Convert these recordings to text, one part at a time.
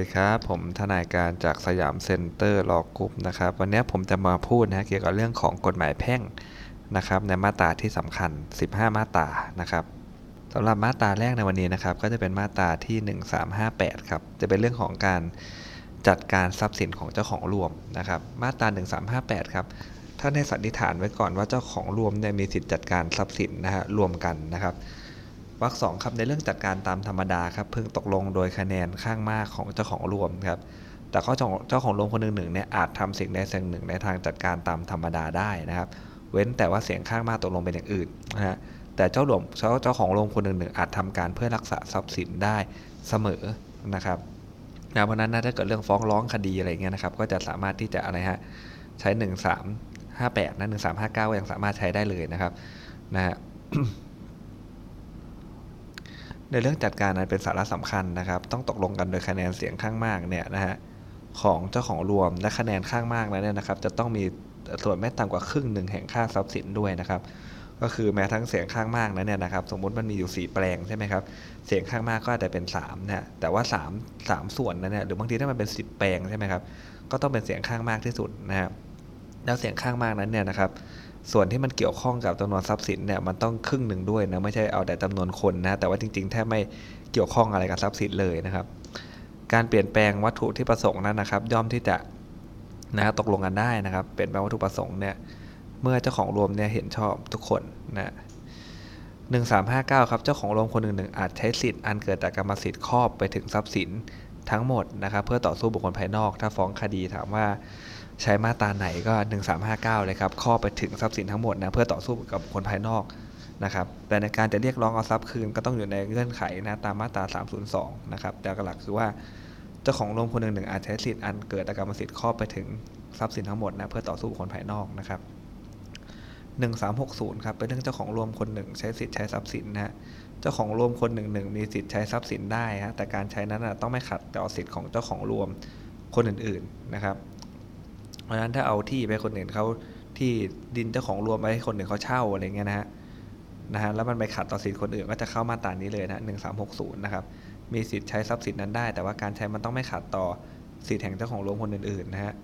ดีครับ ผมทนายการจากสยามเซ็นเตอร์ Law Group นะครับ วันนี้ผมจะมาพูดนะเกี่ยวกับเรื่องของกฎหมายแพ่งนะครับ ในมาตราที่สำคัญ 15 มาตรานะครับสำหรับมาตราแรกในวันนี้นะครับ ก็จะเป็นมาตราที่ 1358 ครับ จะเป็นเรื่องของการจัดการทรัพย์สินของเจ้าของรวมนะครับ มาตรา 1358 ครับท่านให้สันนิษฐานไว้ก่อนว่าเจ้าของรวมเนี่ยมีสิทธิจัดการทรัพย์สินนะฮะรวมกันนะครับ วรรคสองครับในเรื่องจัดการตามธรรมดาครับเพิ่งตกลงโดยคะแนนข้างมากของเจ้าของรวมครับแต่เขาเจ้าของรวมคนหนึ่งหนึ่งเนี่ยอาจทำสิ่งใดสิ่งหนึ่งในทางจัดการตามธรรมดาได้นะครับ เว้นแต่ว่าเสียงข้างมากตกลงเป็นอย่างอื่นนะฮะแต่เจ้าหลวมเจ้าเจ้าของรวมคนหนึ่งหนึ่งอาจทำการเพื่อรักษาทรัพย์สินได้เสมอนะครับนะเพราะนั้นนะถ้าเกิดเรื่องฟ้องร้องคดีอะไรเงี้ยนะครับ ก็จะสามารถที่จะอะไรฮะใช้ 1 3 5 8นะ1 3 5 9ก็ยังสามารถใช้ได้เลยนะครับนะฮะ ในเรื่องจัดการนั้นเป็นสาระสำคัญนะครับ ต้องตกลงกันโดยคะแนนเสียงข้างมากเนี่ยนะฮะของเจ้าของรวมและคะแนนข้างมากนั้นเนี่ยนะครับ จะต้องมีส่วนไม่ต่ำกว่าครึ่งหนึ่งแห่งค่าทรัพย์สินด้วยนะครับ ก็คือแม้ทั้งเสียงข้างมากนั้นเนี่ยนะครับ สมมุติมันมีอยู่ 4 แปลงใช่ไหมครับเสียงข้างมากก็อาจจะเป็น3นะแต่ว่า 3 3 ส่วนนั้นเนี่ยหรือบางทีถ้ามันเป็น 10 แปลงใช่ไหมครับก็ต้องเป็นเสียงข้างมากที่สุดนะครับแล้วเสียงข้างมากนั้นเนี่ยนะครับ ส่วนที่มันเกี่ยวข้องกับจำนวนทรัพย์สินเนี่ยมันต้องครึ่งหนึ่งด้วยนะไม่ใช่เอาแต่จำนวนคนนะแต่ว่าจริงๆแทบไม่เกี่ยวข้องอะไรกับทรัพย์สินเลยนะครับ การเปลี่ยนแปลงวัตถุที่ประสงค์นั้นนะครับ ย่อมที่จะนะตกลงกันได้นะครับ เปลี่ยนแปลงวัตถุประสงค์เนี่ยเมื่อเจ้าของรวมเนี่ยเห็นชอบทุกคนนะหนึ่งสามห้าเก้าครับเจ้าของรวมคนหนึ่งหนึ่งอาจใช้สิทธิ์อันเกิดจากกรรมสิทธิ์ครอบไปถึงทรัพย์สินทั้งหมดนะครับ เพื่อต่อสู้บุคคลภายนอก ถ้าฟ้องคดีถามว่า ใช้มาตราไหนก็ 1359 เลยครับข้อไปถึงทรัพย์สินทั้งหมดนะเพื่อต่อสู้กับคนภายนอกนะครับแต่ในการจะเรียกร้องเอาทรัพย์คืนก็ต้องอยู่ในเงื่อนไขนะตามมาตรา 302 นะครับแต่หลักคือว่าเจ้าของรวมคนหนึ่งหนึ่งอาจใช้สิทธิ์อันเกิดกรรมสิทธิ์ครอบไปถึงทรัพย์สินทั้งหมดนะเพื่อต่อสู้คนภายนอกนะครับ1360ครับเป็นเรื่องเจ้าของรวมคนหนึ่งใช้สิทธิ์ใช้ทรัพย์สินนะฮะเจ้าของรวมคนหนึ่งหนึ่งมีสิทธิ์ใช้ทรัพย์สินได้ฮะแต่การใช้นั้นต้องไม่ขัดต่อสิทธิ์ของเจ้าของรวมคนอื่นๆนะครับ ราะฉะนั้นถ้าเอาที่ไปคนอื่นเขาที่ดินเจ้าของรวมไปให้คนอื่นเขาเช่าอะไรเงี้ยนะฮะนะฮะแล้วมันไปขัดต่อสิทธิ์คนอื่นก็จะเข้ามาตรานี้เลยนะหนึ่งสามหกศูนย์นะครับมีสิทธิ์ใช้ทรัพย์สินนั้นได้ แต่ว่าการใช้มันต้องไม่ขัดต่อสิทธิ์แห่งเจ้าของรวมคนอื่นๆนะฮะ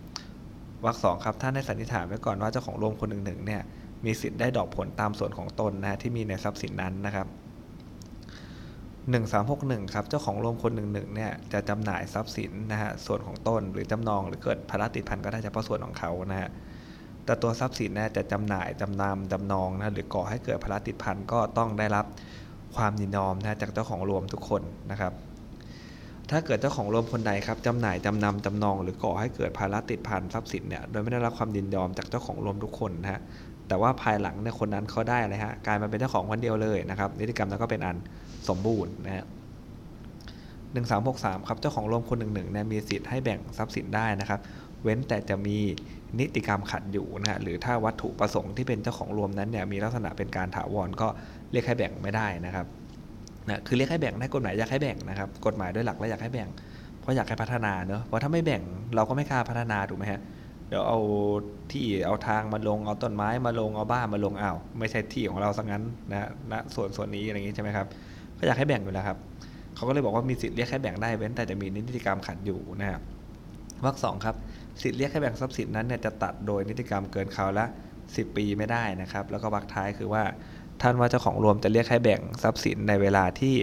วรรคสองครับท่านได้สันนิษฐานไว้ก่อนว่าเจ้าของรวมคนหนึ่งๆเนี่ยมีสิทธิ์ได้ดอกผลตามส่วนของตนนะฮะที่มีในทรัพย์สินนั้นนะครับ 1361ครับเจ้าของรวมคนหนึ่งหนึ่งเนี่ยจะจำหน่ายทรัพย์สินนะฮะส่วนของตนหรือจำนองหรือเกิดภาระติดพันก็ได้เฉพาะส่วนของเขานะฮะแต่ตัวทรัพย์สินเนี่ยจะจำหน่ายจำนำจำนองนะหรือก่อให้เกิดภาระติดพันก็ต้องได้รับความยินยอมนะจากเจ้าของรวมทุกคนนะครับ ถ้าเกิดเจ้าของรวมคนใดครับจำหน่ายจำนำจำนอง หรือก่อให้เกิดภาระติดพันทรัพย์สินเนี่ยโดยไม่ได้รับความยินยอมจากเจ้าของรวมทุกคนนะฮะ แต่ว่าภายหลังเนี่ยคนนั้นเขาได้อะไรฮะกลายมาเป็นเจ้าของคนเดียวเลยนะครับนิติกรรมนั้นก็เป็นอันสมบูรณ์นะฮะหนึ่งสามหกสามครับเจ้าของรวมคนหนึ่งหนึ่งเนี่ยมีสิทธิ์ให้แบ่งทรัพย์สินได้นะครับ เว้นแต่จะมีนิติกรรมขัดอยู่นะฮะหรือถ้าวัตถุประสงค์ที่เป็นเจ้าของรวมนั้นเนี่ยมีลักษณะเป็นการถาวรก็เรียกให้แบ่งไม่ได้นะครับนะคือเรียกให้แบ่งได้กฎหมายอยากให้แบ่งนะครับ กฎหมายด้วยหลักแล้วอยากให้แบ่ง เพราะอยากให้พัฒนาเนอะเพราะถ้าไม่แบ่งเราก็ไม่กล้าพัฒนาถูกไหมฮะเเดี๋ยวเอาที่เอาทางมาลงเอาต้นไม้มาลงเอาบ้านมาลงอ้าวไม่ใช่ที่ของเราสักงั้นนะนะส่วนส่วนนี้อะไรอย่างนี้ใช่ไหมครับก็อยากให้แบ่งอยู่แล้วครับเขาก็เลยบอกว่ามีสิทธิ์เรียกให้แบ่งได้เว้นแต่จะมีนิติกรรมขัดอยู่นะครับวรรคสองครับ สิทธิ์เรียกให้แบ่งทรัพย์สินนั้นเนี่ยจะตัดโดยนิติกรรมเกินคราวละ 10 ปีไม่ได้นะครับ แล้วก็วรรคท้ายคือว่า ท่านว่าเจ้าของรวมจะเรียกให้แบ่งทรัพย์สินในเวลาที่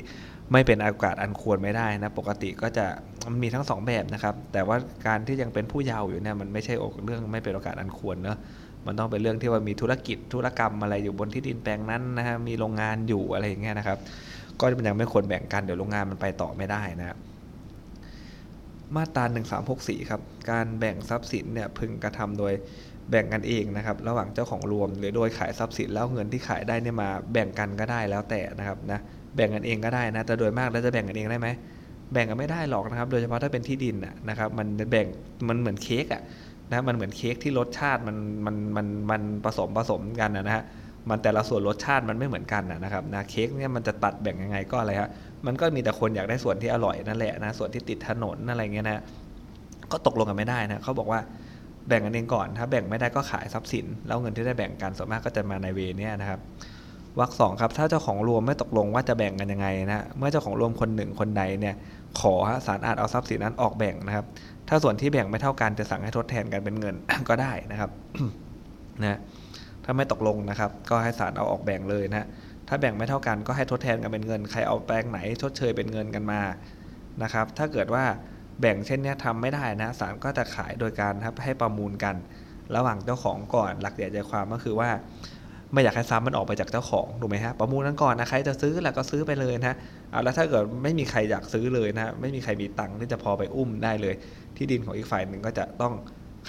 ไม่เป็นโอกาสอันควรไม่ได้นะ ปกติก็จะมันมีทั้งสองแบบนะครับ แต่ว่าการที่ยังเป็นผู้เยาว์อยู่เนี่ยมันไม่ใช่อกเรื่องไม่เป็นโอกาสอันควรเนอะมันต้องเป็นเรื่องที่ว่ามีธุรกิจธุรกรรมอะไรอยู่บนที่ดินแปลงนั้นนะฮะมีโรงงานอยู่อะไรอย่างเงี้ยนะครับ ก็มันยังไม่ควรแบ่งกันเดี๋ยวโรงงานมันไปต่อไม่ได้นะครับมาตรา1364 ครับ การแบ่งทรัพย์สินเนี่ยพึงกระทำโดยแบ่งกันเองนะครับ ระหว่างเจ้าของรวม หรือโดยขายทรัพย์สินแล้วเงินที่ขายได้เนี่ยมาแบ่งกันก็ได้แล้วแต่นะครับนะ แบ่งกันเองก็ได้นะ แต่โดยมากแล้วจะแบ่งกันเองได้ไหมแบ่งกันไม่ได้หรอกนะครับ โดยเฉพาะถ้าเป็นที่ดินนะครับ มันแบ่งมันเหมือนเค้กอะนะมันเหมือนเค้กที่รสชาติมันมันมันมันผสมผสมกันนะฮะมันแต่ละส่วนรสชาติมันไม่เหมือนกันนะครับนะเค้กเนี่ยมันจะตัดแบ่งยังไงก็อะไรฮะมันก็มีแต่คนอยากได้ส่วนที่อร่อยนั่นแหละนะส่วนที่ติดถนนอะไรเงี้ยนะก็ตกลงกันไม่ได้นะเขาบอกว่าแบ่งกันเองก่อน ถ้าแบ่งไม่ได้ก็ขายทรัพย์สิน แล้วเงินที่ได้แบ่งกันส่วนมากก็จะมาในเวนี้นะครับ วรรคสองครับ ถ้าเจ้าของรวมไม่ตกลงว่าจะแบ่งกันยังไงนะเมื่อเจ้าของรวมคนหนึ่งคนใดเนี่ยขอฮะศาลอาจเอาทรัพย์สินนั้นออกแบ่งนะครับ ถ้าส่วนที่แบ่งไม่เท่ากันจะสั่งให้ทดแทนกันเป็นเงินก็ได้นะครับนะถ้าไม่ตกลงนะครับ ก็ให้ศาลเอาออกแบ่งเลยนะถ้าแบ่งไม่เท่ากันก็ให้ทดแทนกันเป็นเงิน ใครเอาแปลงไหนชดเชยเป็นเงินกันมานะครับ ถ้าเกิดว่าแบ่งเช่นนี้ทำไม่ได้นะศาลก็จะขายโดยการครับให้ประมูลกัน ระหว่างเจ้าของก่อนหลักใหญ่ใจความก็คือว่า ไม่อยากให้ซ้ำมันออกไปจากเจ้าของถูกไหมฮะประมูลนั้นก่อนนะใครจะซื้อแล้วก็ซื้อไปเลยนะเอาแล้วถ้าเกิดไม่มีใครอยากซื้อเลยนะไม่มีใครมีตังค์ที่จะพอไปอุ้มได้เลย ที่ดินของอีกฝ่ายหนึ่งก็จะต้อง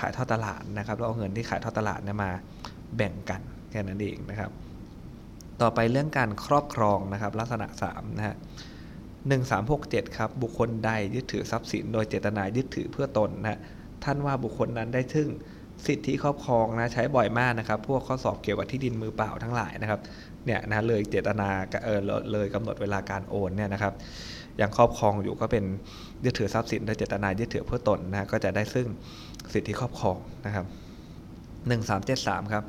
ขายทอดตลาดนะครับแล้วเอาเงินที่ขายทอดตลาดเนี่ยมาแบ่งกันแค่นั้นเองนะครับ ต่อไปเรื่องการครอบครองนะครับ ลักษณะ3นะฮะหนึ่งสามหกเจ็ดครับบุคคลใดยึดถือทรัพย์สินโดยเจตนายึดถือเพื่อตนนะท่านว่าบุคคลนั้นได้ทึ่ง สิทธิครอบครองนะใช้บ่อยมากนะครับ พวกข้อสอบเกี่ยวกับที่ดินมือเปล่าทั้งหลายนะครับเนี่ยนะเลยเจตนาเออเลยกำหนดเวลาการโอนเนี่ยนะครับยังครอบครองอยู่ก็เป็นยึดถือทรัพย์สินโดยเจตนายึดถือเพื่อตนนะก็จะได้ซึ่งสิทธิครอบครองนะครับหนึ่งสามเจ็ดสามครับ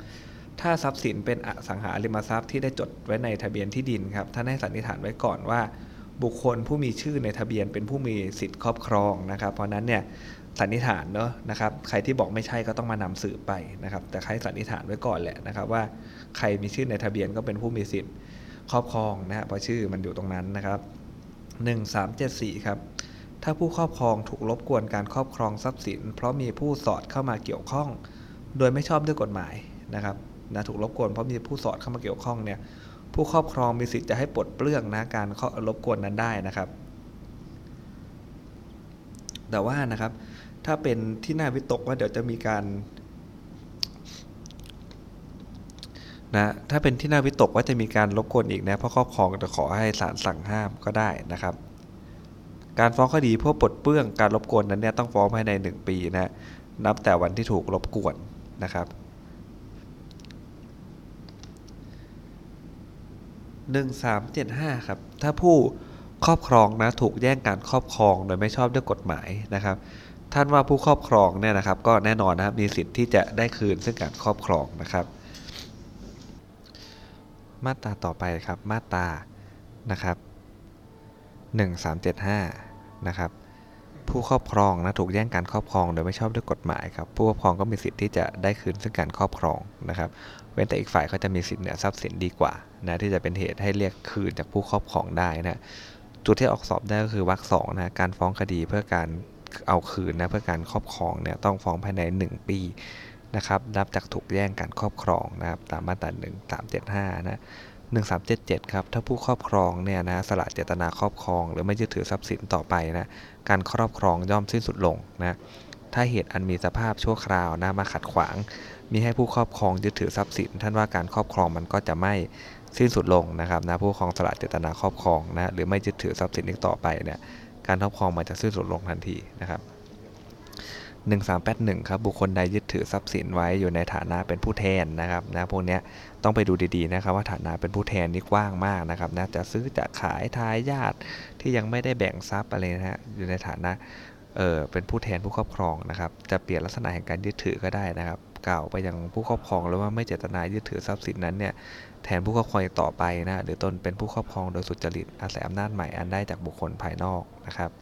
ถ้าทรัพย์สินเป็นอสังหาริมทรัพย์ที่ได้จดไว้ในทะเบียนที่ดินครับท่านให้สันนิษฐานไว้ก่อนว่า บุคคลผู้มีชื่อในทะเบียนเป็นผู้มีสิทธิครอบครองนะครับ เพราะนั้นเนี่ย สันนิษฐานเนาะนะครับ ใครที่บอกไม่ใช่ก็ต้องมานำสืบไปนะครับ แต่ใครสันนิษฐานไว้ก่อนแหละนะครับว่าใครมีชื่อในทะเบียนก็เป็นผู้มีสิทธิ์ครอบครองนะฮะเพราะชื่อมันอยู่ตรงนั้นนะครับ 1374 ครับถ้าผู้ครอบครองถูกรบกวนการครอบครองทรัพย์สิน เพราะมีผู้สอดเข้ามาเกี่ยวข้อง โดยไม่ชอบด้วยกฎหมายนะครับนะถูกรบกวนเพราะมีผู้สอดเข้ามาเกี่ยวข้องเนี่ยผู้ครอบครองมีสิทธิ์จะให้ปลดเปลื้องนะการรบกวนนั้นได้นะครับ แต่ว่านะครับ ถ้าเป็นที่น่าวิตกว่าเดี๋ยวจะมีการนะถ้าเป็นที่น่าวิตกว่าจะมีการรบกวนอีกนะเพราะครอบครองจะขอให้ศาลสั่งห้ามก็ได้นะครับ การฟ้องคดีเพื่อปลดเปลื้องการรบกวนนั้นเนี่ยต้องฟ้องภายใน 1 ปีนะนับแต่วันที่ถูกรบกวนนะครับ1375ครับถ้าผู้ครอบครองนะถูกแย่งการครอบครองโดยไม่ชอบด้วยกฎหมายนะครับ ท่านว่าผู้ครอบครองเนี่ยนะครับ ก็แน่นอนนะครับมีสิทธิ์ที่จะได้คืนซึ่งการครอบครองนะครับ มาตราต่อไปครับมาตรานะครับ1375นะครับผู้ครอบครองนะถูกแย่งการครอบครองโดยไม่ชอบด้วยกฎหมายครับผู้ครอบครองก็มีสิทธิ์ที่จะได้คืนซึ่งการครอบครองนะครับ เว้นแต่อีกฝ่ายเขาจะมีสิทธิ์เหนือทรัพย์สินดีกว่านะที่จะเป็นเหตุให้เรียกคืนจากผู้ครอบครองได้นะจุดที่ออกสอบได้ก็คือวรรคสองนะการฟ้องคดีเพื่อการ เอาคืนนะเพื่อการครอบครองเนี่ยต้องฟ้องภายใน 1 ปีนะครับนับจากถูกแย่งการครอบครองนะครับตามมาตรา1375นะ1377 ครับ ถ้าผู้ครอบครองเนี่ยนะสละเจตนาครอบครอง หรือไม่ยึดถือทรัพย์สินต่อไปนะการครอบครองย่อมสิ้นสุดลงนะถ้าเหตุอันมีสภาพชั่วคราวนะมาขัดขวาง มีให้ผู้ครอบครองยึดถือทรัพย์สิน ท่านว่าการครอบครองมันก็จะไม่สิ้นสุดลงนะครับนะผู้ครองสละเจตนาครอบครองนะหรือไม่ยึดถือทรัพย์สินอีกต่อไปเนี่ย การครอบครองมันจะสิ้นสุดลงทันทีนะครับ1381ครับบุคคลใดยึดถือทรัพย์สินไว้อยู่ในฐานะเป็นผู้แทนนะครับนะพวกนี้ต้องไปดูดีๆนะครับว่าฐานะเป็นผู้แทนนี่กว้างมากนะครับนะจะซื้อจะขายทายญาติที่ยังไม่ได้แบ่งทรัพย์อะไรนะฮะอยู่ในฐานะเออเป็นผู้แทนผู้ครอบครองนะครับจะเปลี่ยนลักษณะแห่งการยึดถือก็ได้นะครับ กล่าวไปยังผู้ครอบครองแล้วว่าไม่เจตนายึดถือทรัพย์สินนั้นเนี่ยแทนผู้ครอบครองต่อไปนะหรือตนเป็นผู้ครอบครองโดยสุจริตอาศัยอำนาจใหม่อันได้จากบุคคลภายนอกนะครับ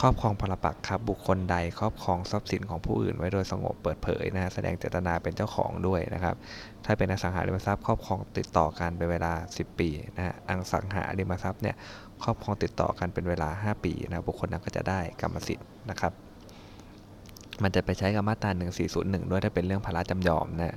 ครอบครองปรปักครับบุคคลใดครอบครองทรัพย์สินของผู้อื่นไว้โดยสงบเปิดเผยนะแสดงเจตนาเป็นเจ้าของด้วยนะครับ ถ้าเป็นอสังหาริมทรัพย์ครอบครองติดต่อกันเป็นเวลา 10 ปีนะฮะอสังหาริมทรัพย์เนี่ยครอบครองติดต่อกันเป็นเวลา 5 ปีนะบุคคลนั้นก็จะได้กรรมสิทธิ์นะครับ มันจะไปใช้กับมาตรา 1401 ด้วยถ้าเป็นเรื่องภาระจำยอมนะ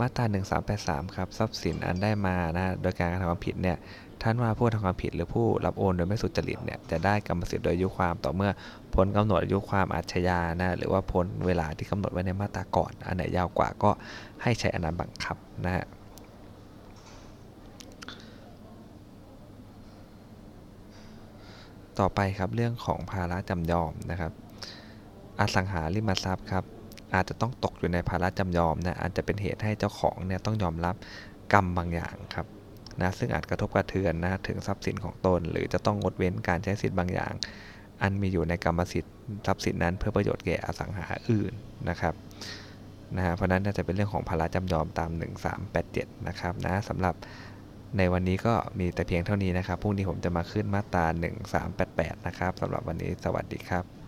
มาตรา 1383 ครับทรัพย์สินอันได้มานะโดยการกระทำความผิดเนี่ยท่านว่าผู้ทำความผิดหรือผู้รับโอนโดยไม่สุจริตเนี่ยจะได้กรรมสิทธิ์โดยอายุความต่อเมื่อพ้นกำหนดอายุความอาชญานะหรือว่าพ้นเวลาที่กำหนดไว้ในมาตราก่อน อันไหนยาวกว่าก็ให้ใช้อนันบังคับนะฮะต่อไปครับเรื่องของภาระจำยอมนะครับ อสังหาริมทรัพย์ครับ อาจจะต้องตกอยู่ในภาระจำยอมนะอาจจะเป็นเหตุให้เจ้าของเนี่ยต้องยอมรับกรรมบางอย่างครับนะซึ่งอาจกระทบกระเทือนนะถึงทรัพย์สินของตน หรือจะต้องงดเว้นการใช้สิทธิ์บางอย่าง อันมีอยู่ในกรรมสิทธิ์ทรัพย์สินนั้นเพื่อประโยชน์แก่อสังหาอื่นนะครับนะฮะเพราะนั้นน่าจะเป็นเรื่องของภาระจำยอมตาม 1387 นะครับนะสำหรับในวันนี้ก็มีแต่เพียงเท่านี้นะครับพรุ่งนี้ผมจะมาขึ้นมาตรา1388 นะครับสำหรับวันนี้สวัสดีครับ